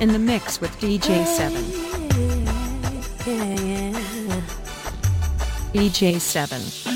In the mix with DJ7. DJ Se7en.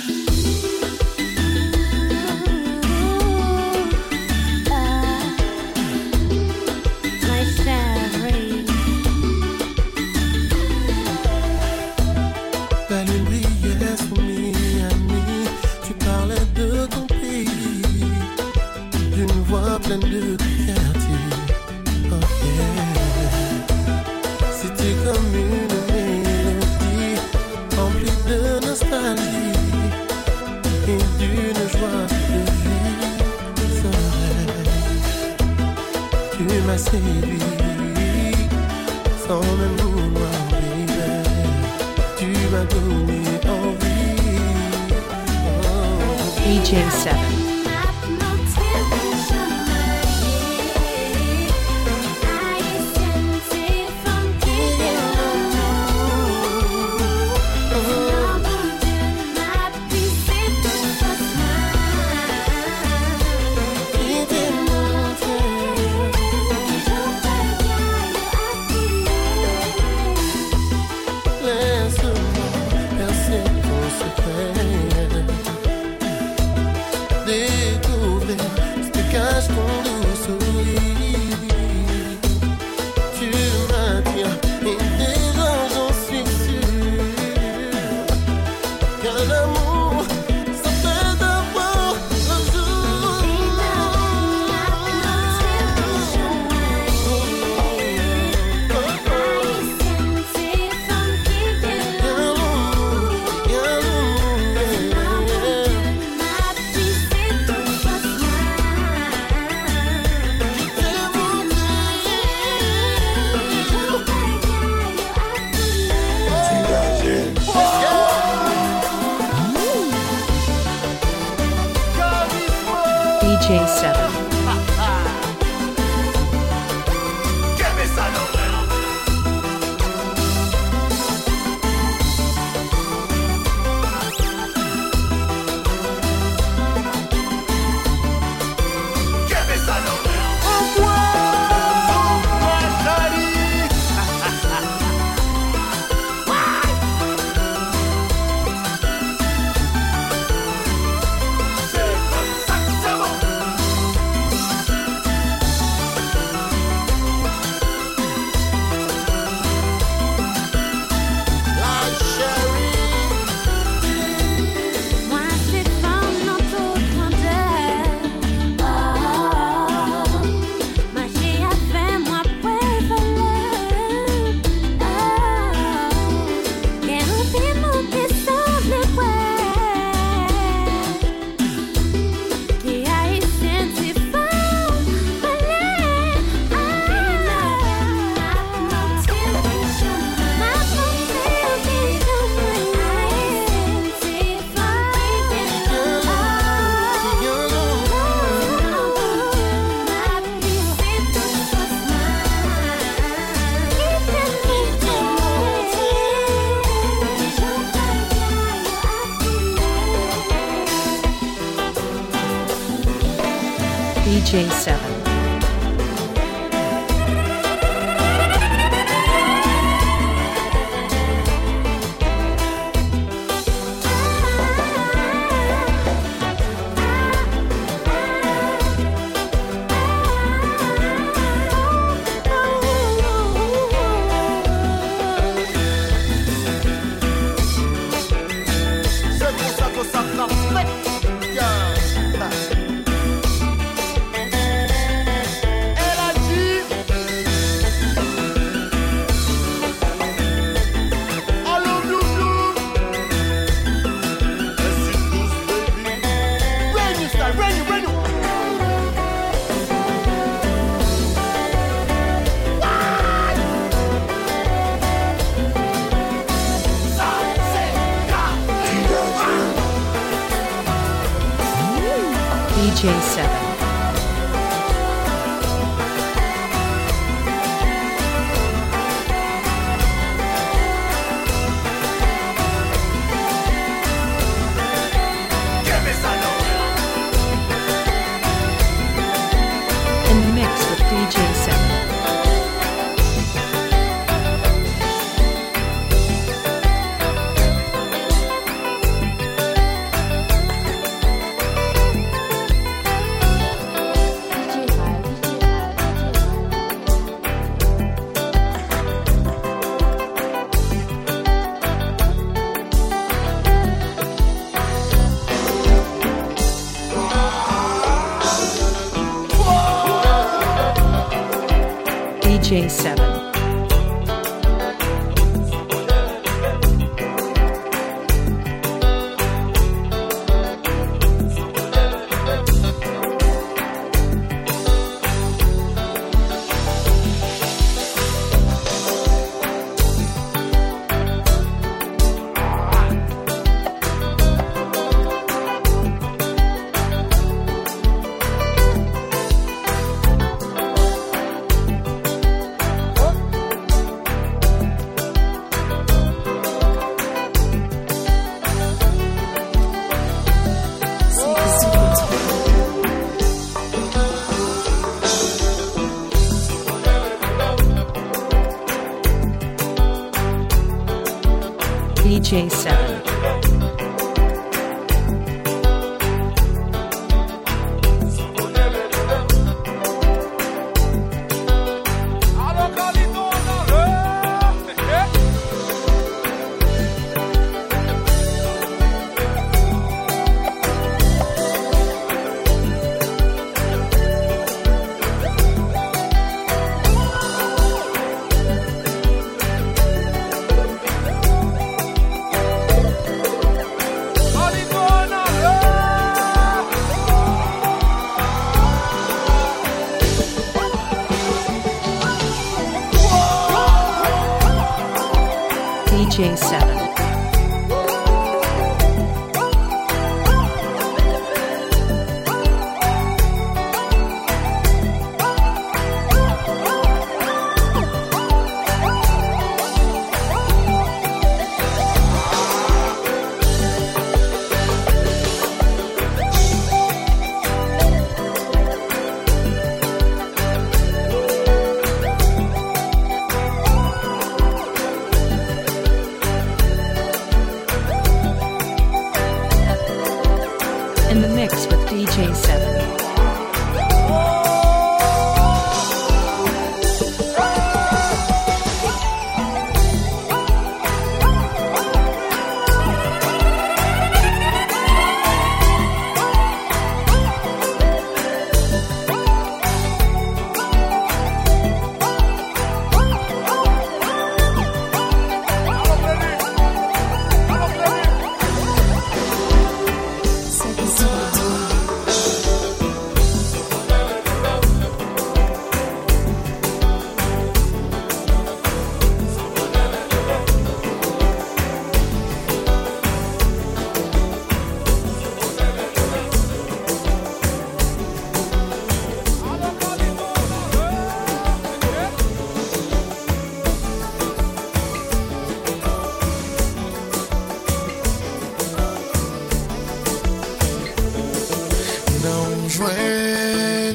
Jwen,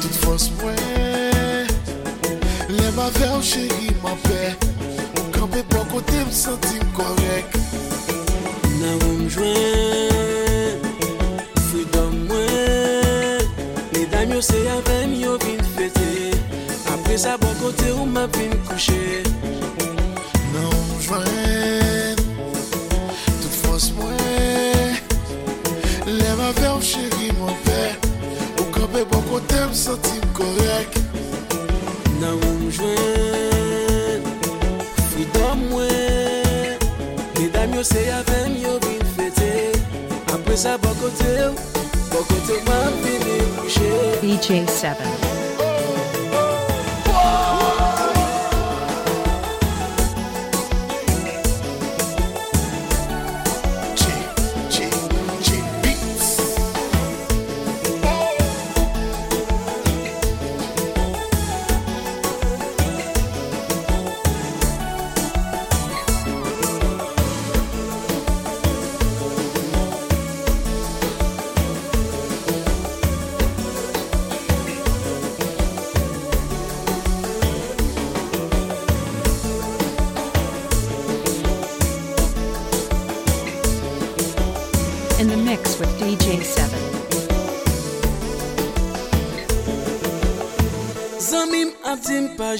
tout fos mwen Le ma ve ou cheri ma pe Ou kampe bon kote m senti m korek Na ou m jwen, fwi dom mwen Le dam yo se aven yo vin fete Apre sa bon kote ou ma pin kouche DJ 7 DJ 7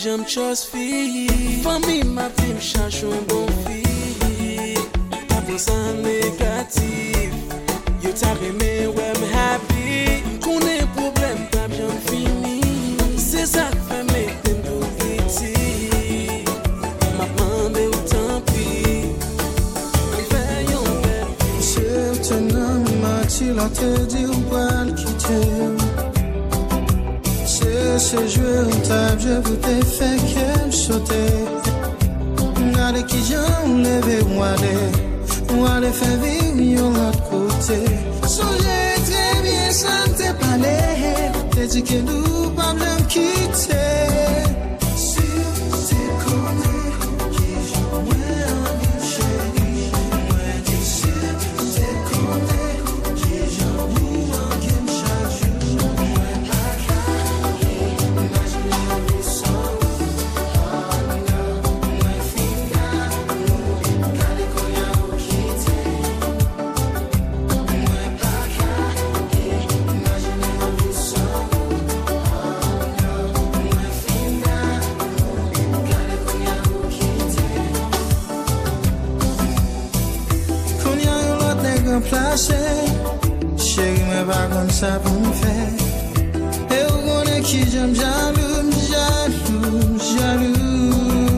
j'aime trust feel Mwen plase, cheye mwen bagwane sa pou mwen fe E ou mwen ekijan mjanou, mjanou, mjanou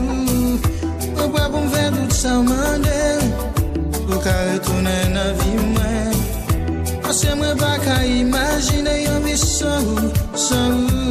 Ou kwa pou mwen vout sa man de, pou ka retoune nan vi mwen Ase mwen baka imajine yon bisou, sou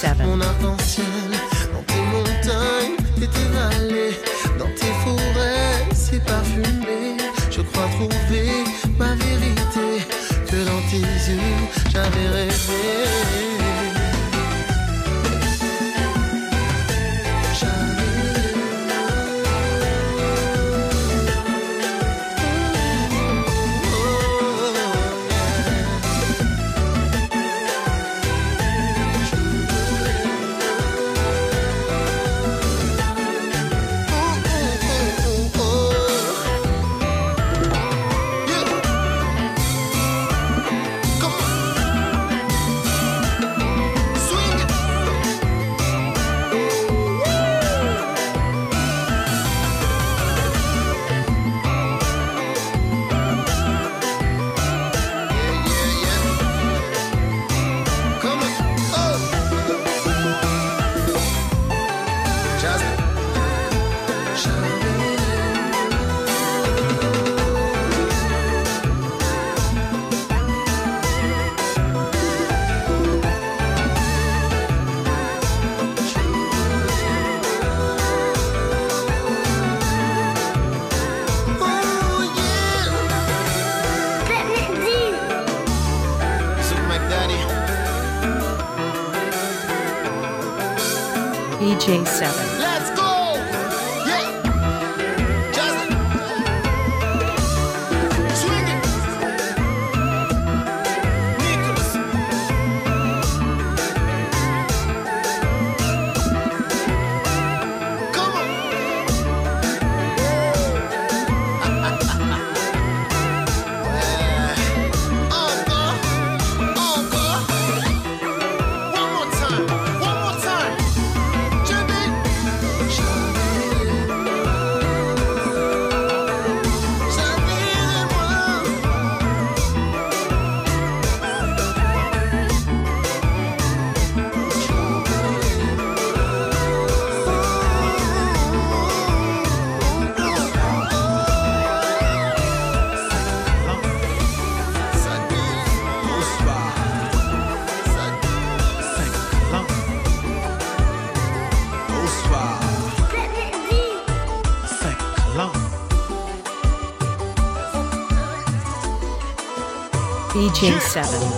Mon intention, dans tes montagnes et tes vallées, dans tes forêts, c'est parfumé. Je crois trouver ma vérité, que dans tes yeux, j'avais rêvé. seven.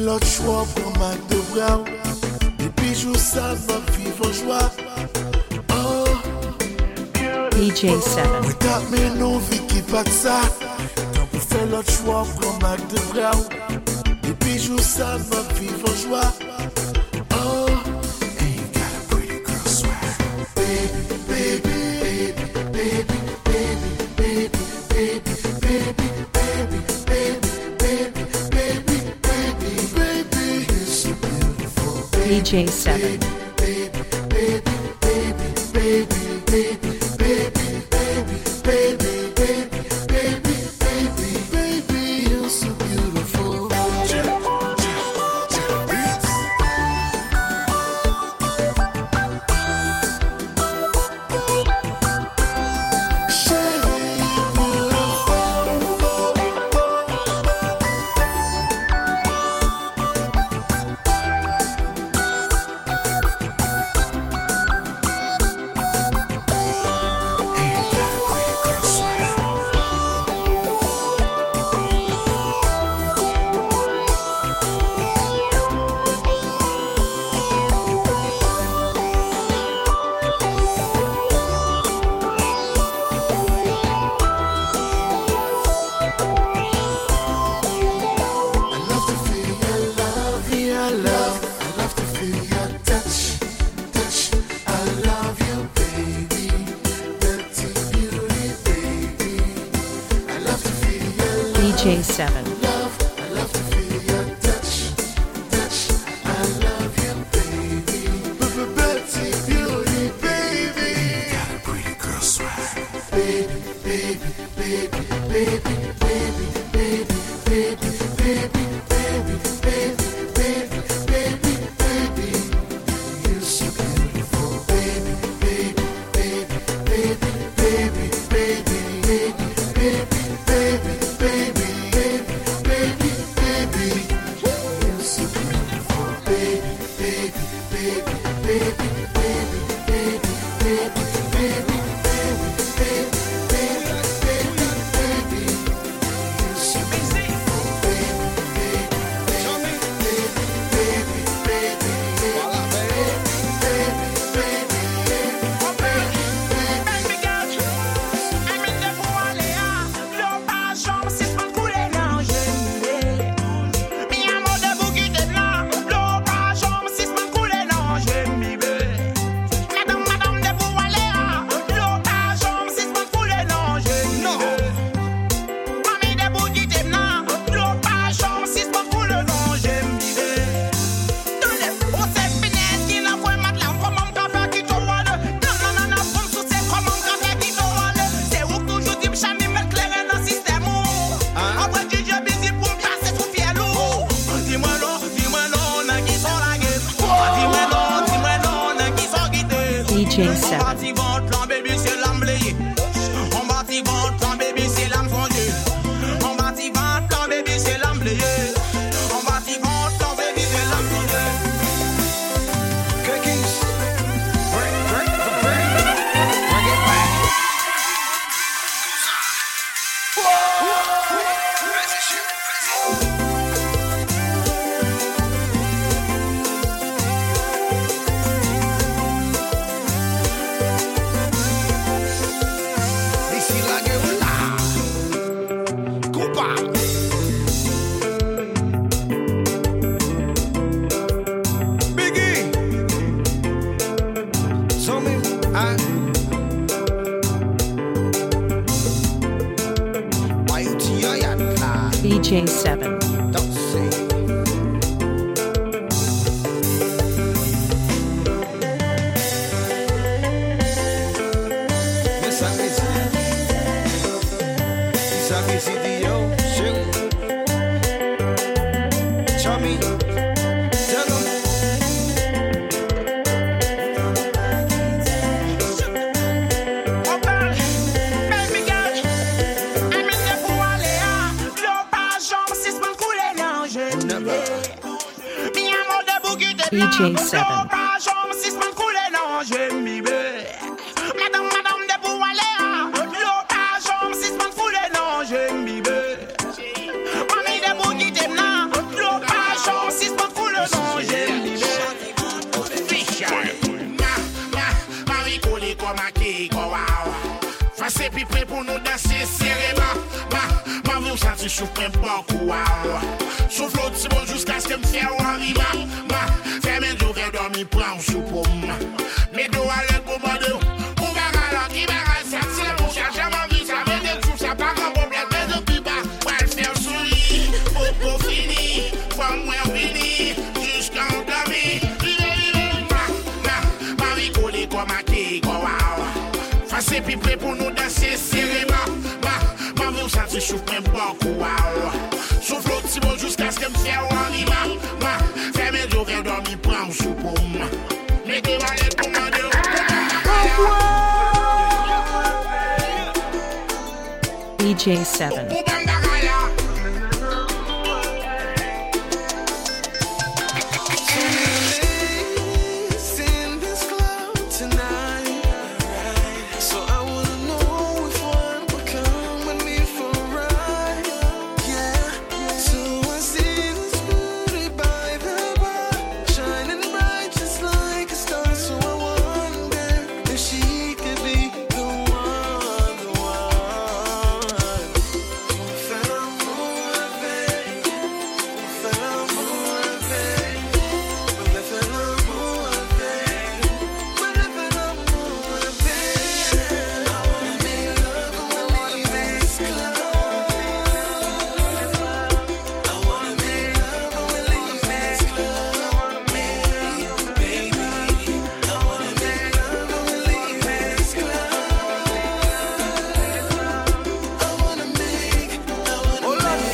lot choix pour ma de bravo. Les bijoux, ça va vivre en joie. DJ Se7en.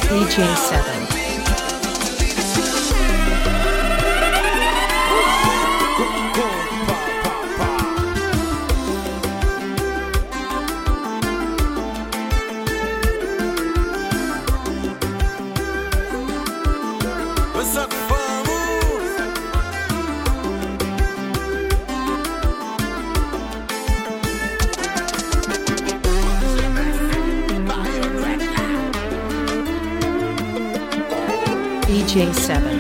DJ Se7en. J7.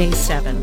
J7.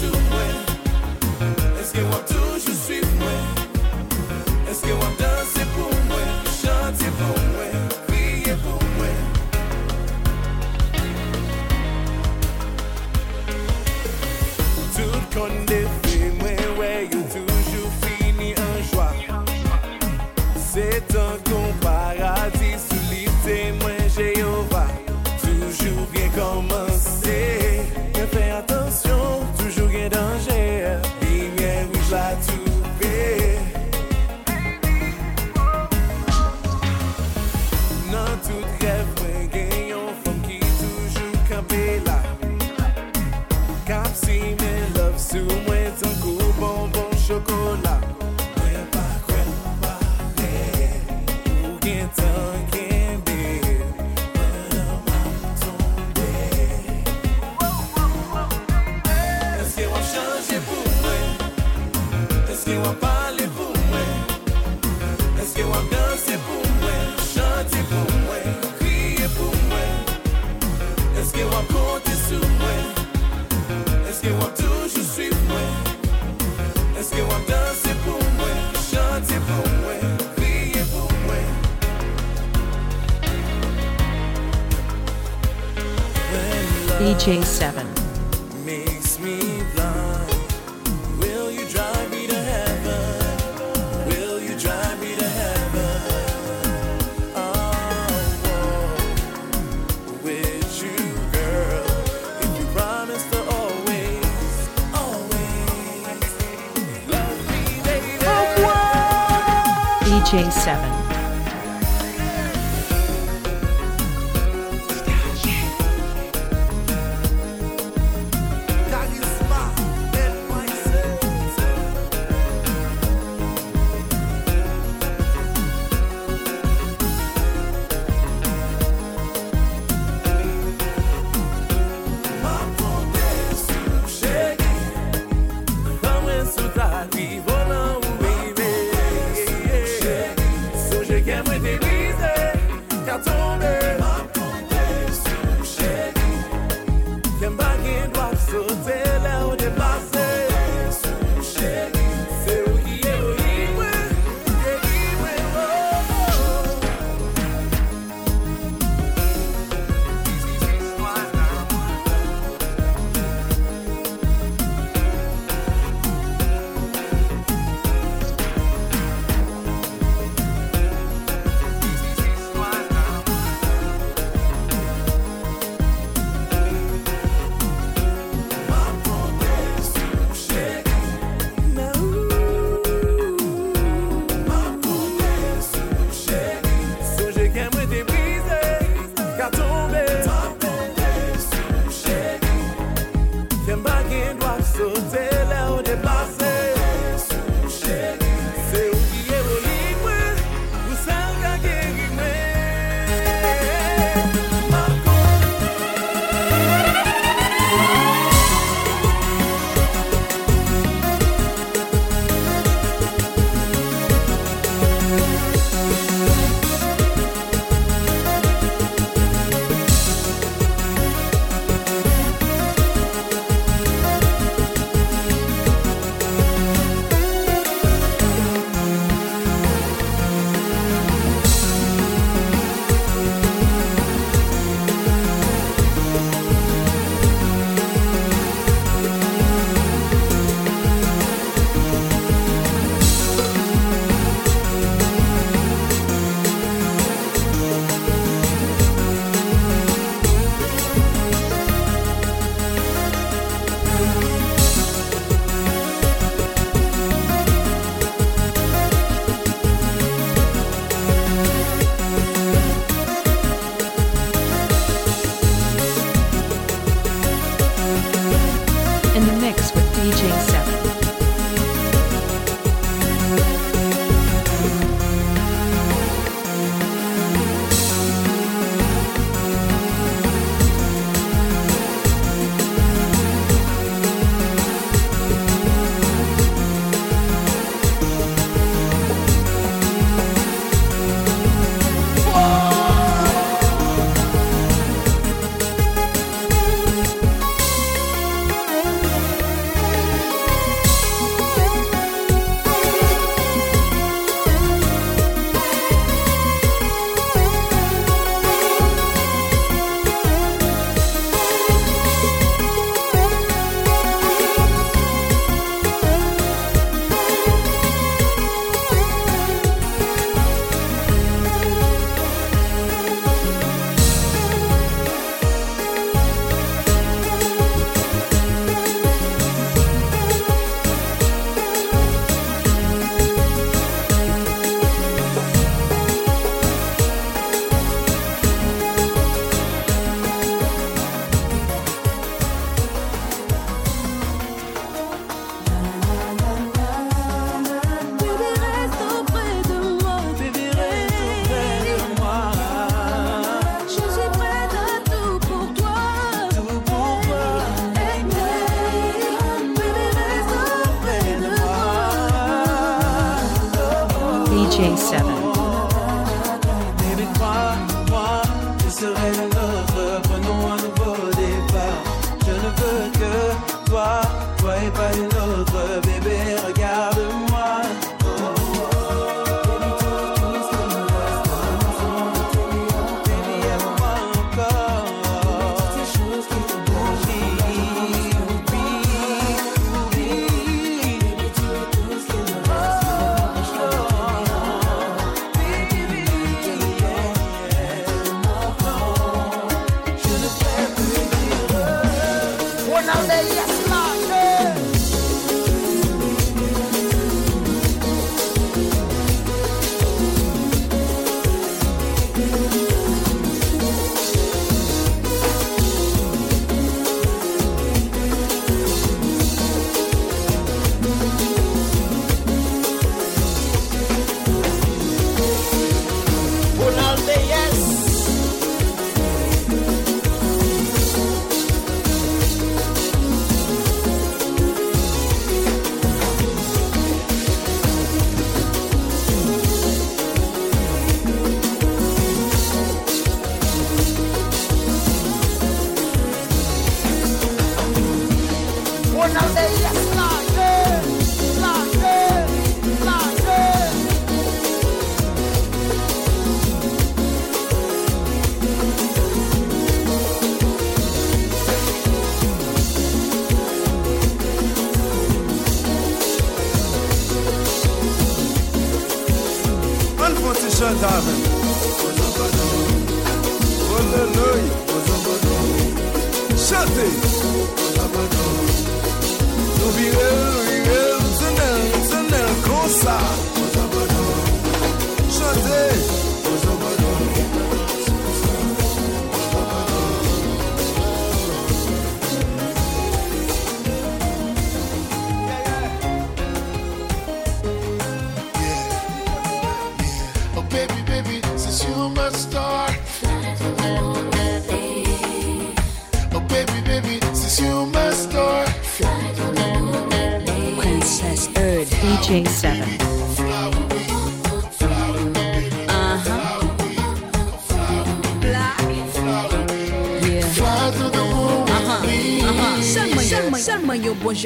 Est-ce que moi je suis prêt Est-ce que moi danse J7.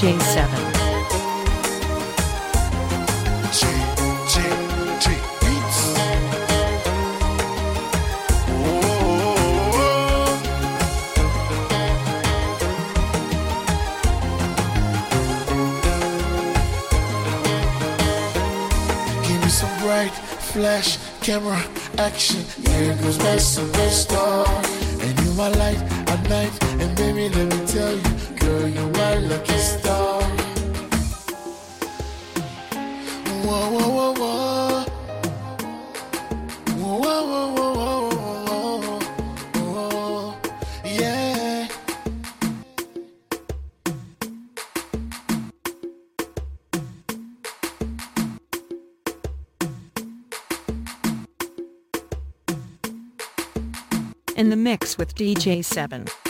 J7. flash, camera, action. Here goes my superstar. And you my light at night. And baby, let me tell you. Girl, you're my lucky star. Whoa, whoa, whoa, whoa. In the mix with DJ Se7en.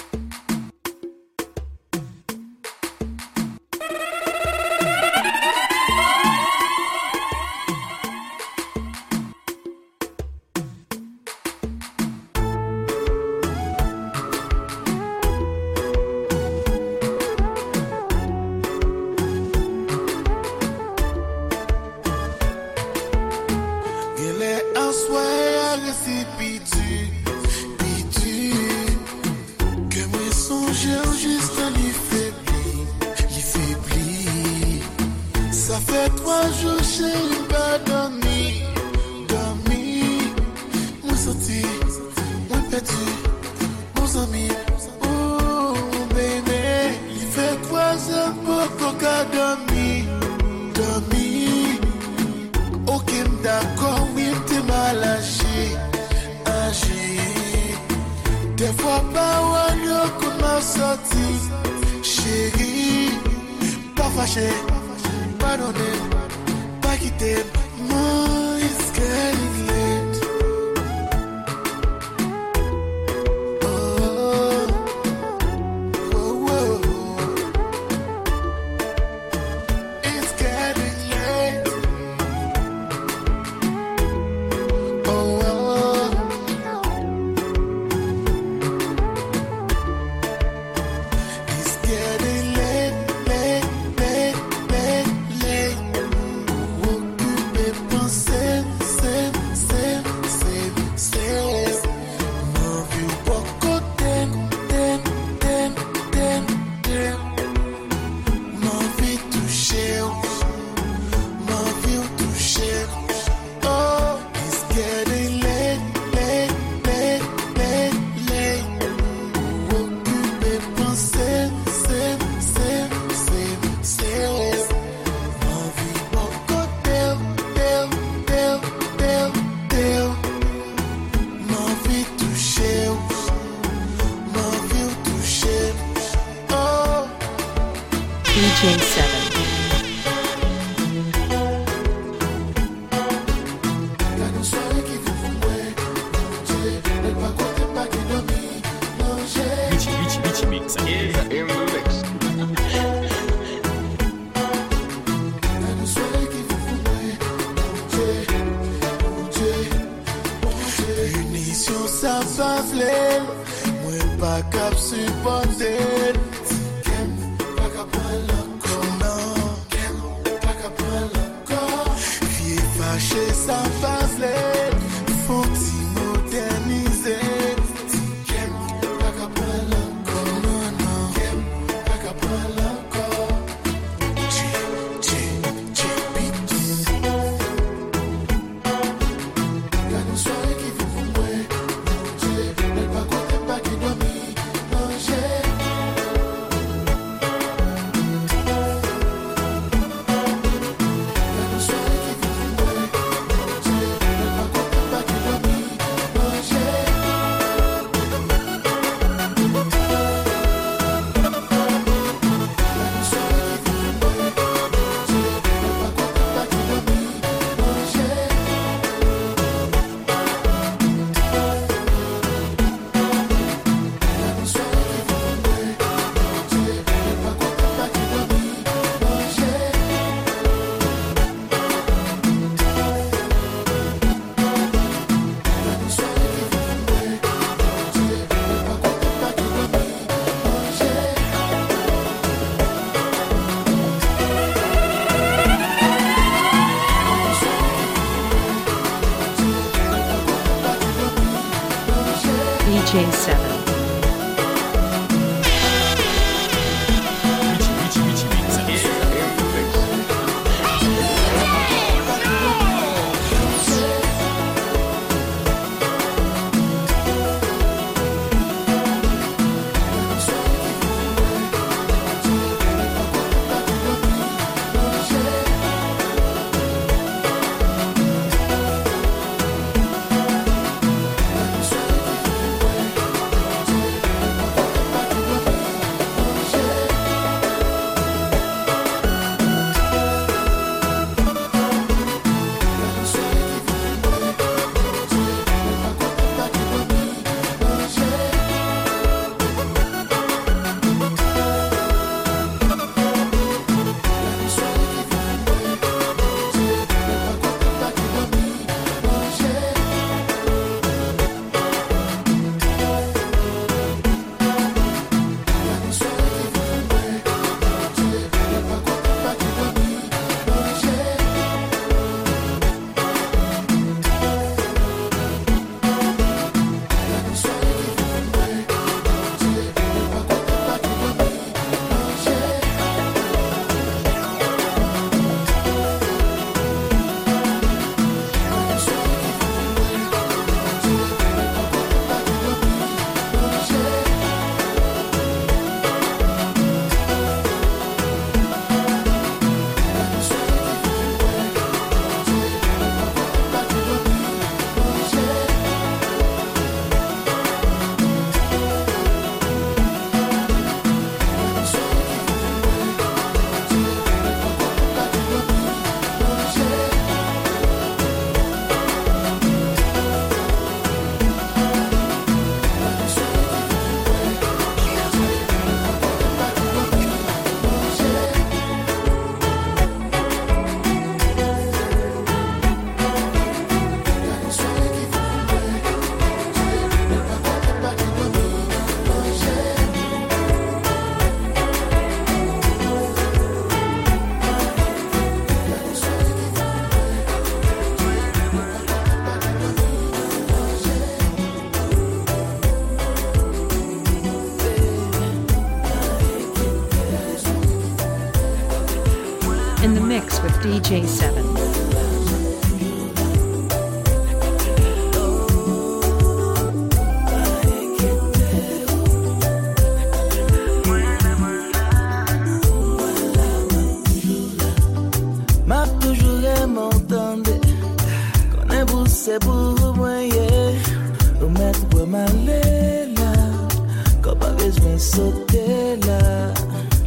me sauter là.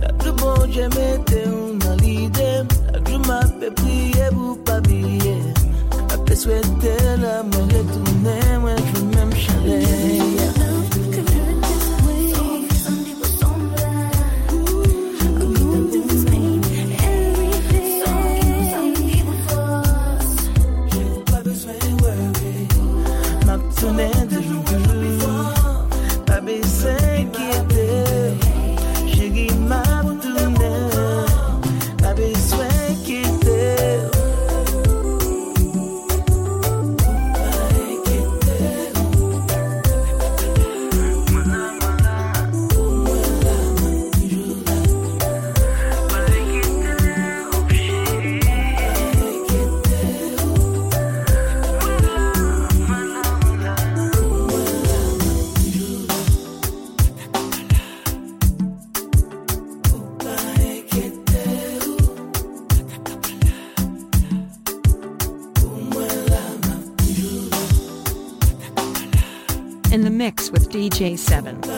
La plus bon, je mettais dans l'idée. La plus m'a fait prier pour pas billet. Après souhaiter là, me retourner, moi je même chalet. J7.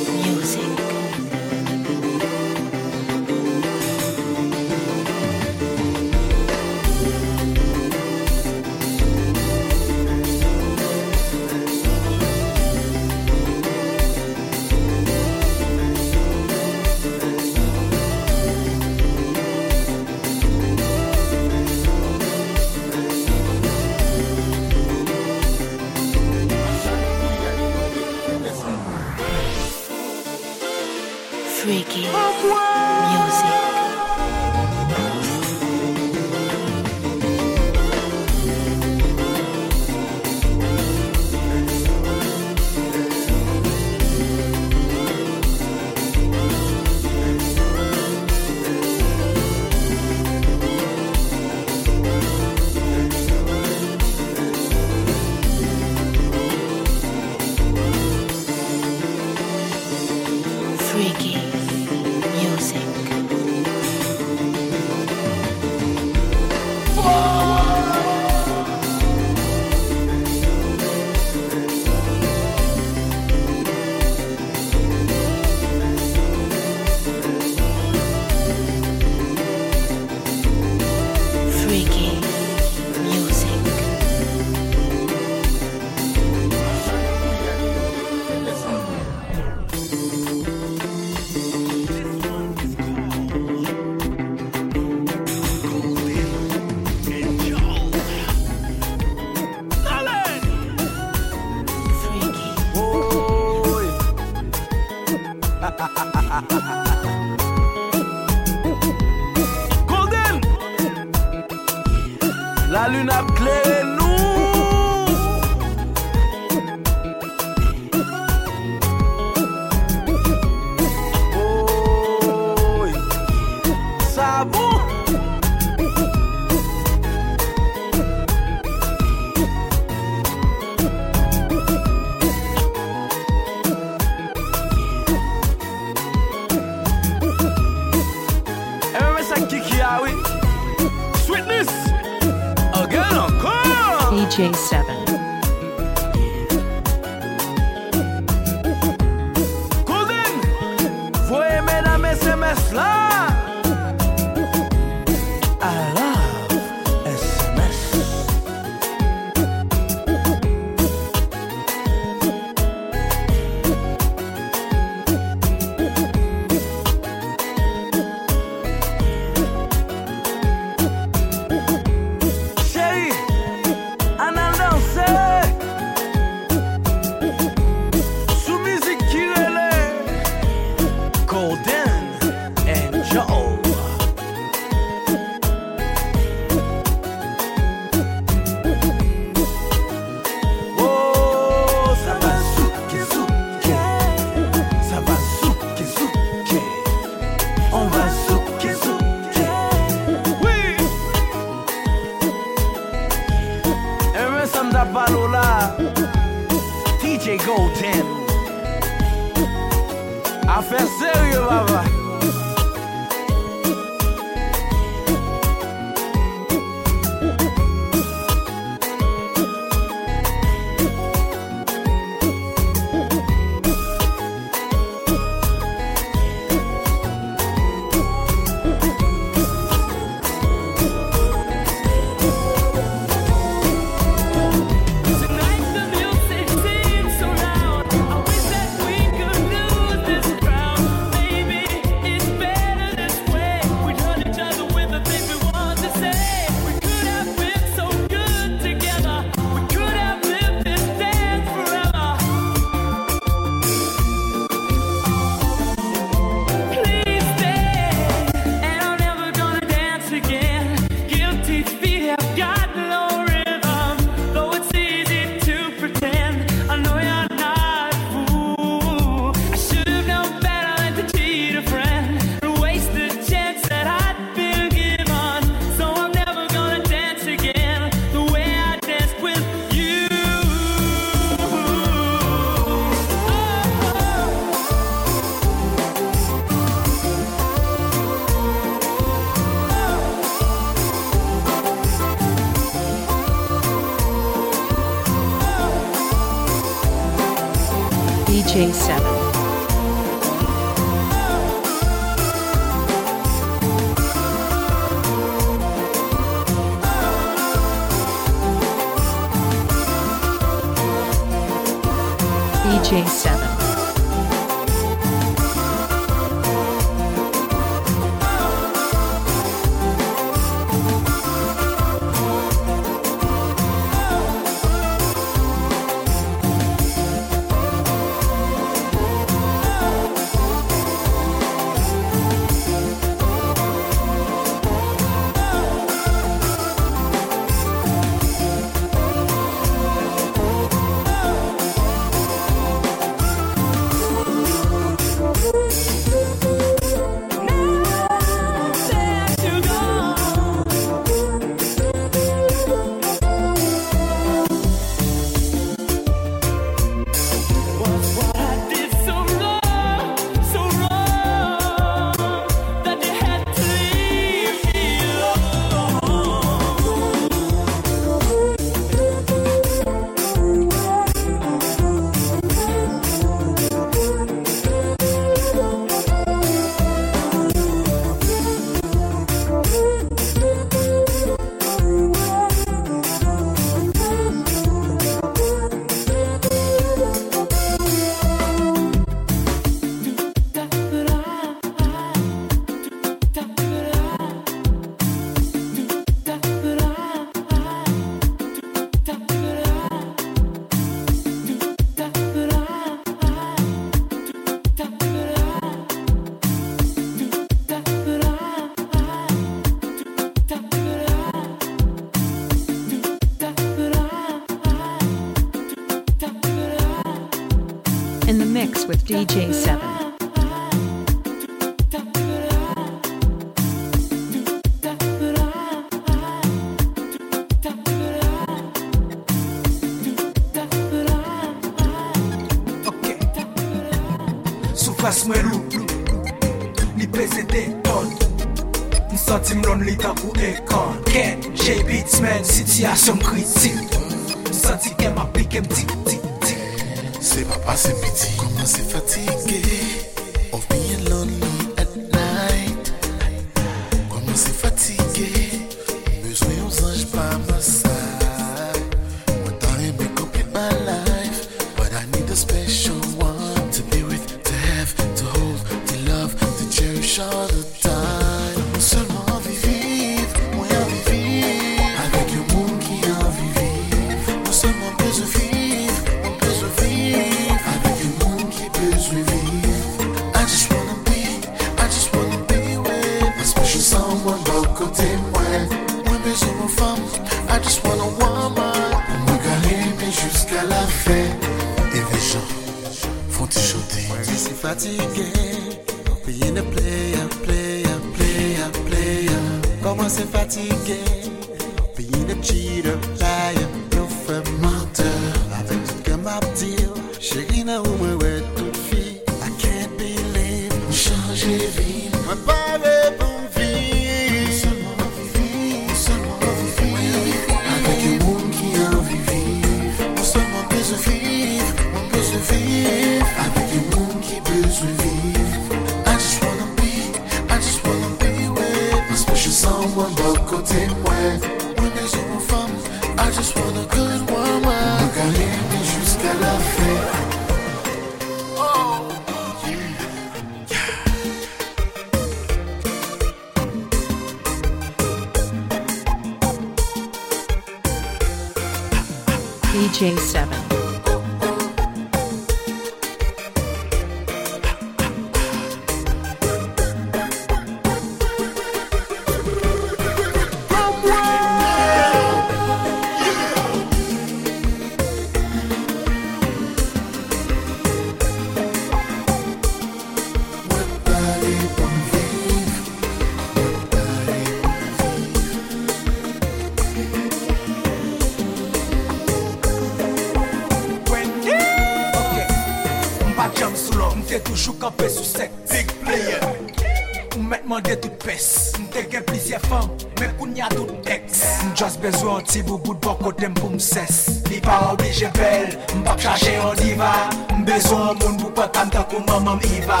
Mwen koun yadoun eks Mwen jwaz bezon ti wou boud boko tem pou mses Li pa wou bi jevel Mwen pap chache yon diva Mwen bezon moun pou pe kante koun mamam iba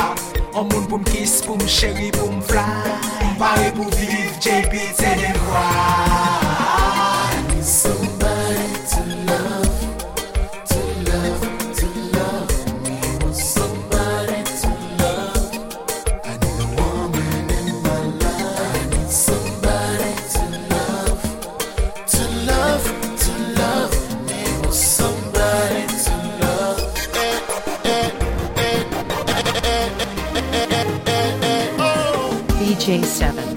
Mwen pou mkis pou mcheri pou mfly Mwen pare pou viv J.P.T.D.Kwa Seven.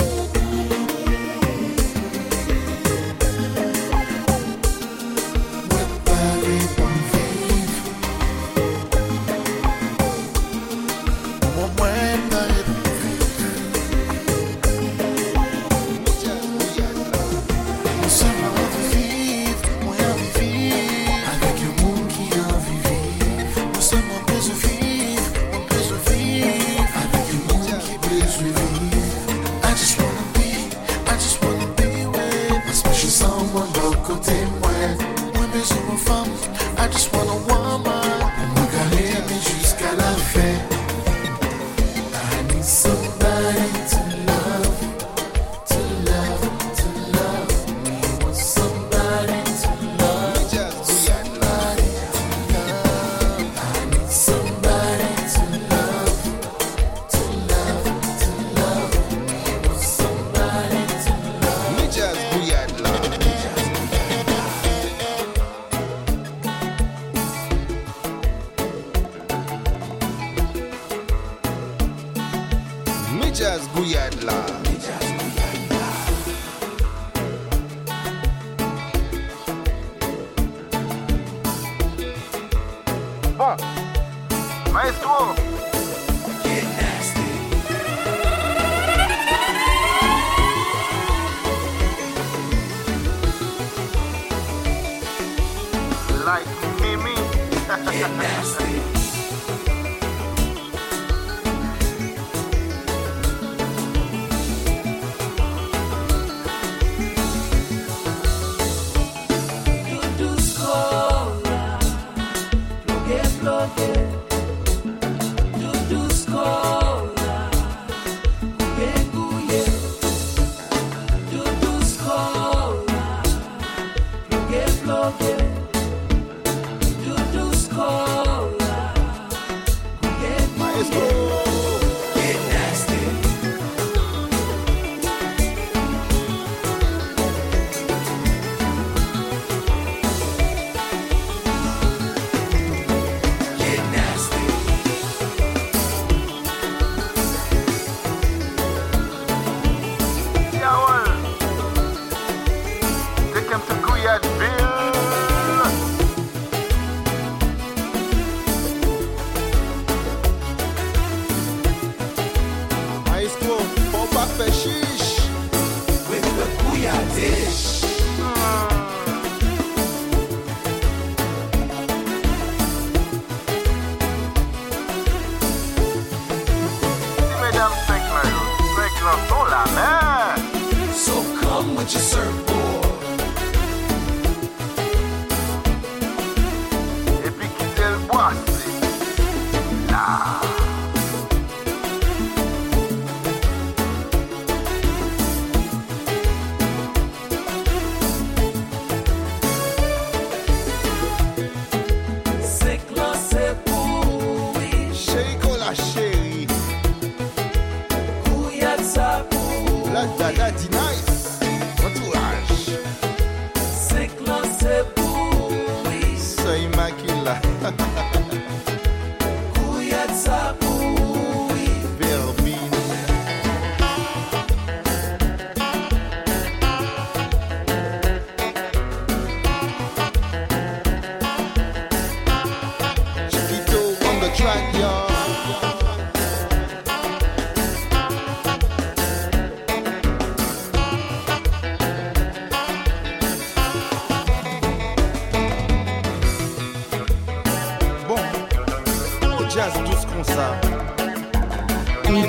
not it.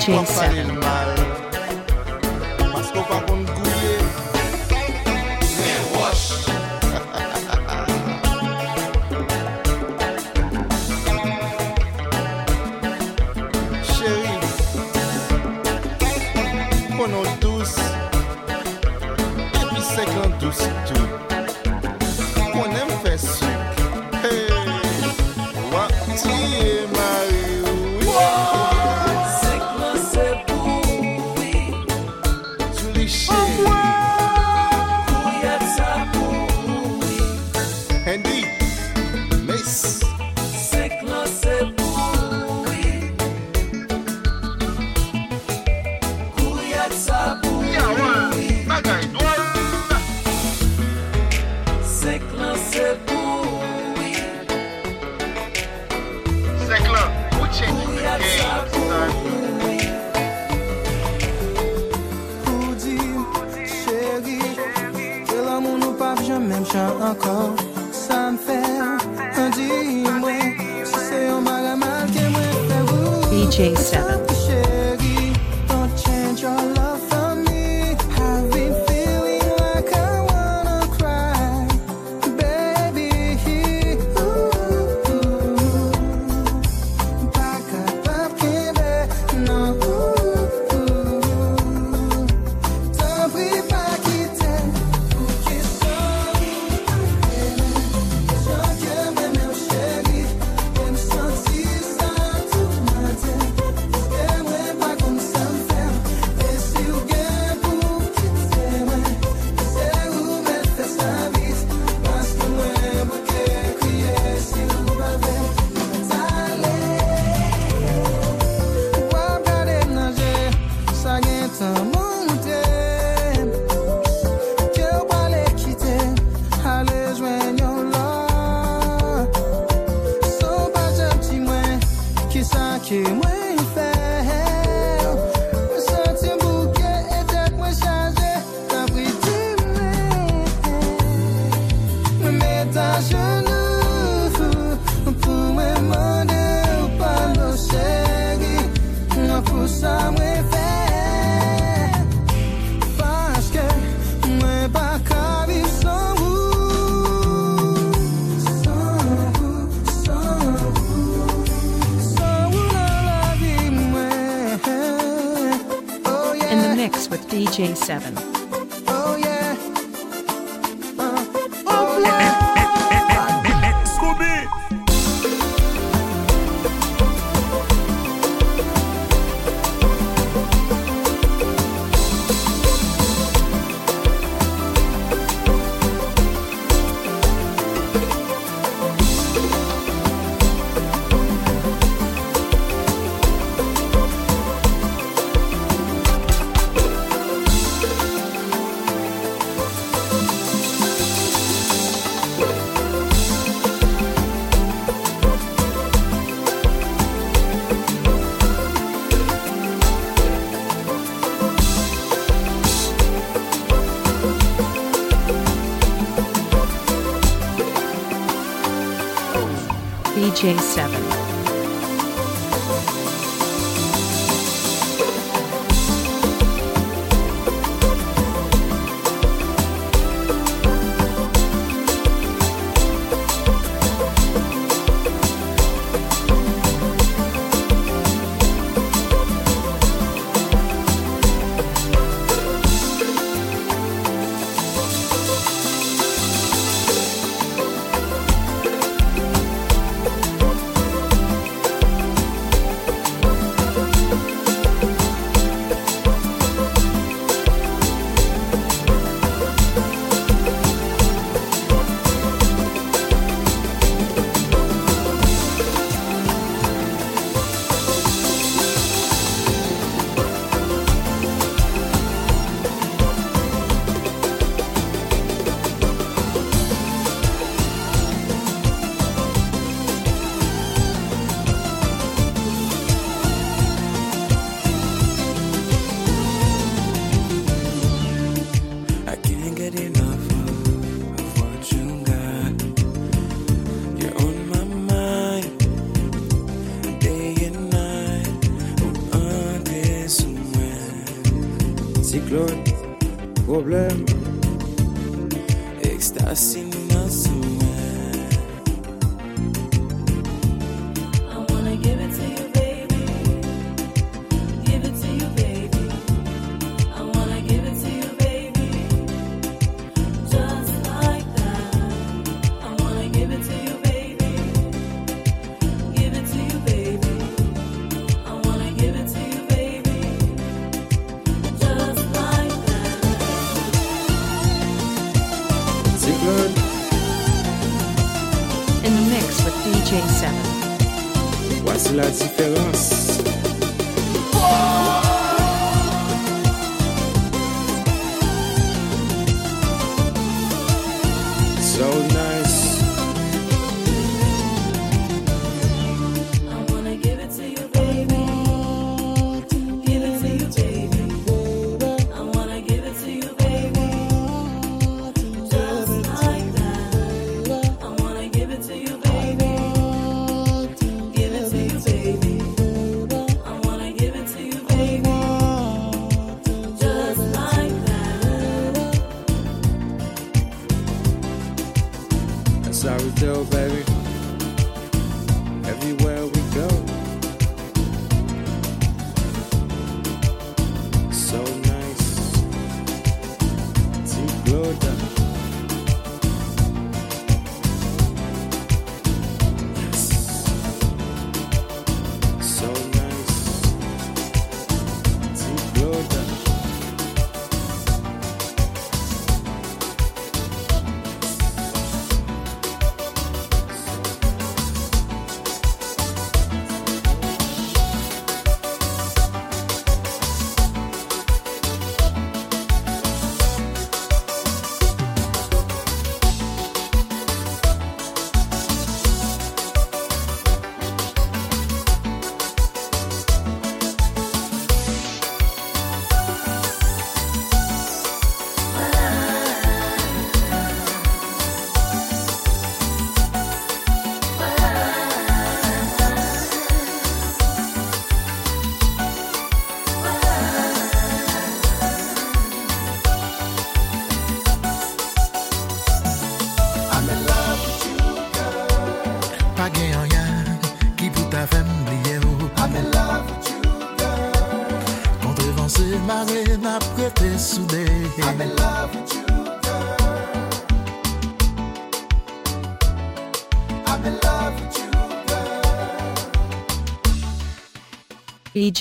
paciência. 7. DJ Se7en.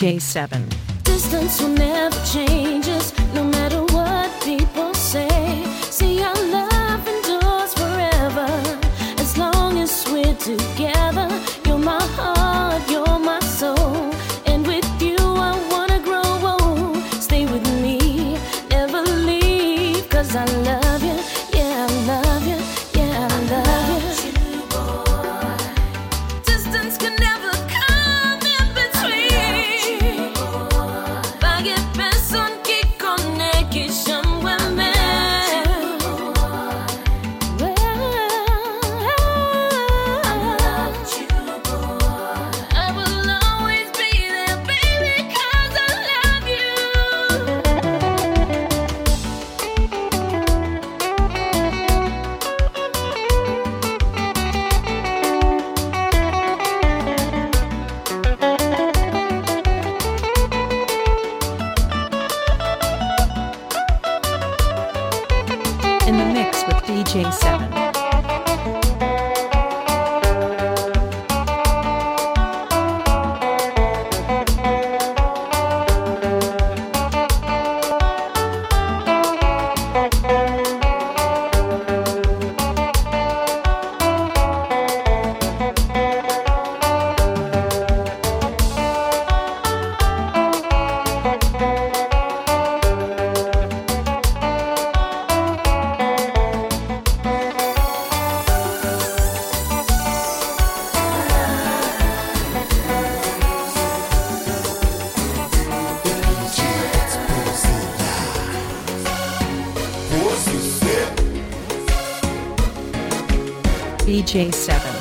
Day 7 Distance will never change. J7.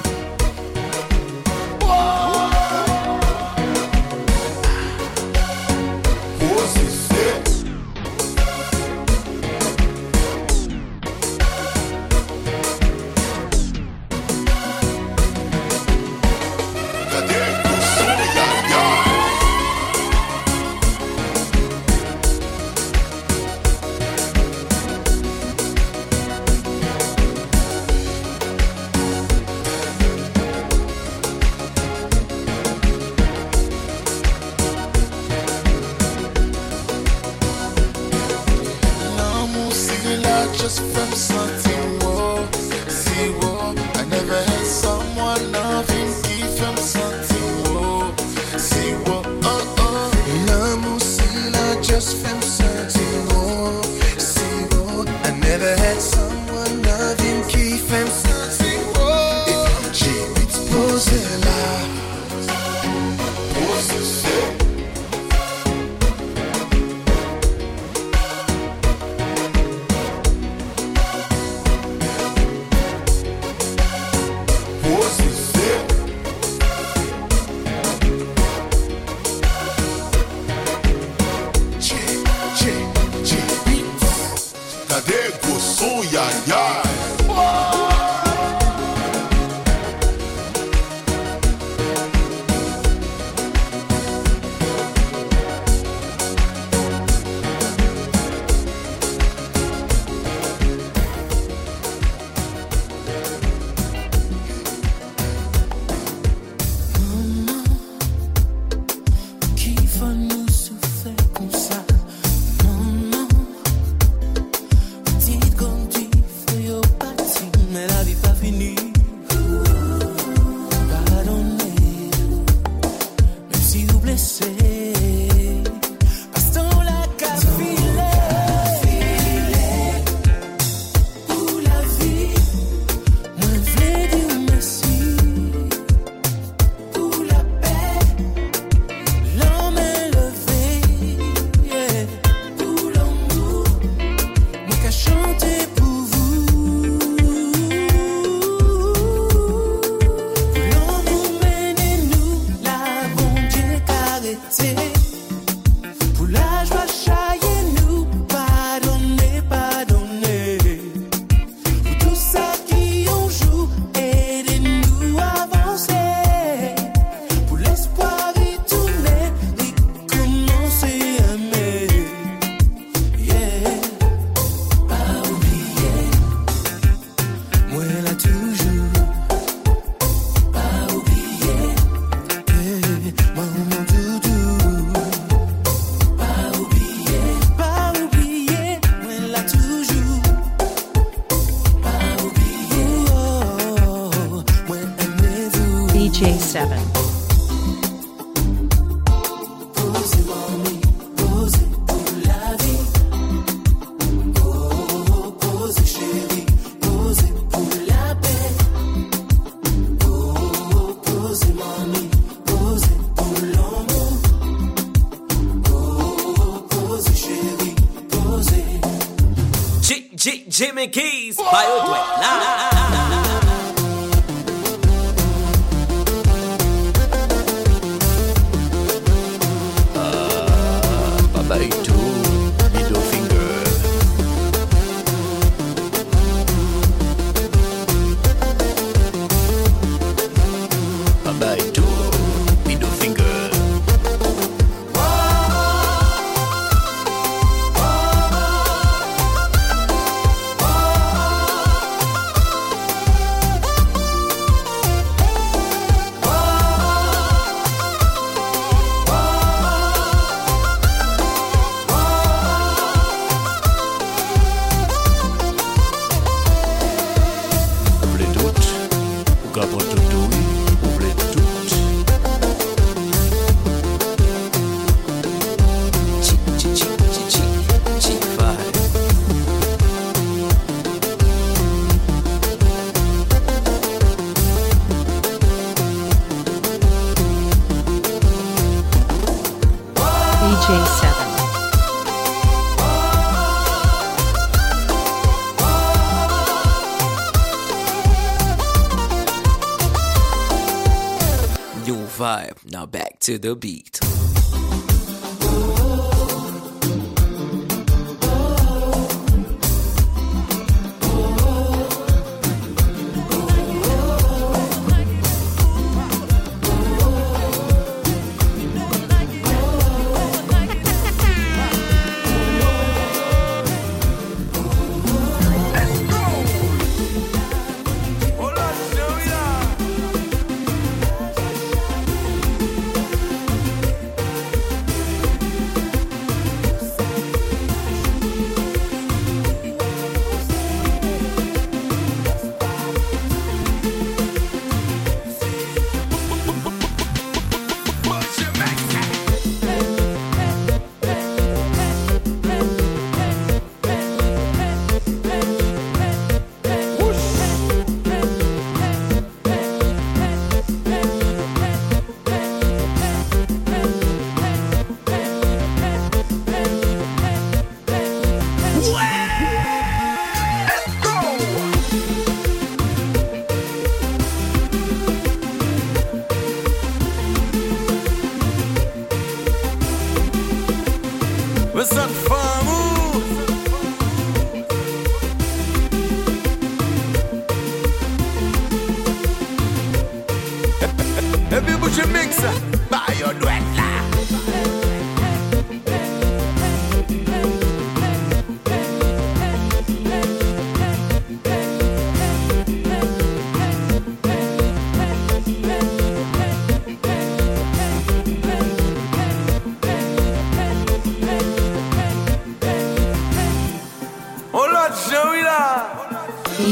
to the beat.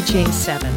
J7.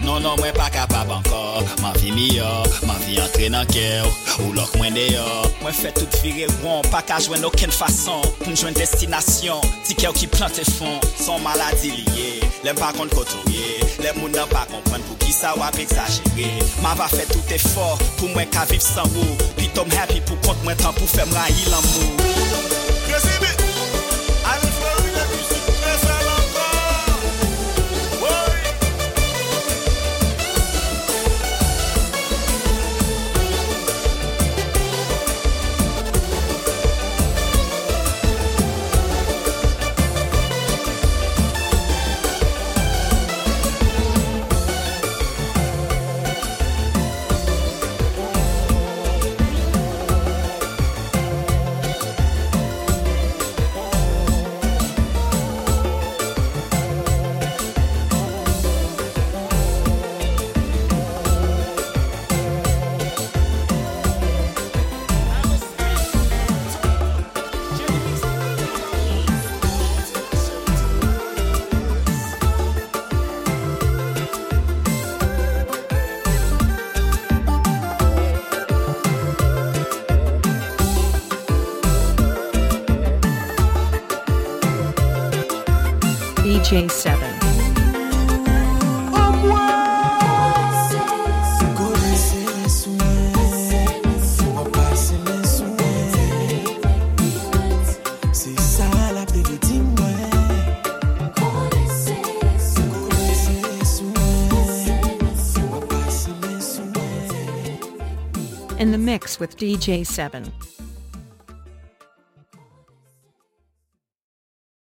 Non, non, mwen fè tout vire won, pa ka jwen oken fason, pou m jwen destinasyon, ti kèw ki plantè fon, son maladi liye, lèm pa kont kotoye, lèm moun nan pa kompren pou ki sa wap exagere, m ava fè tout efor, pou mwen ka viv san wou, pi tom happy pou kont mwen tan pou fè m rayi l'amou. with DJ Se7en.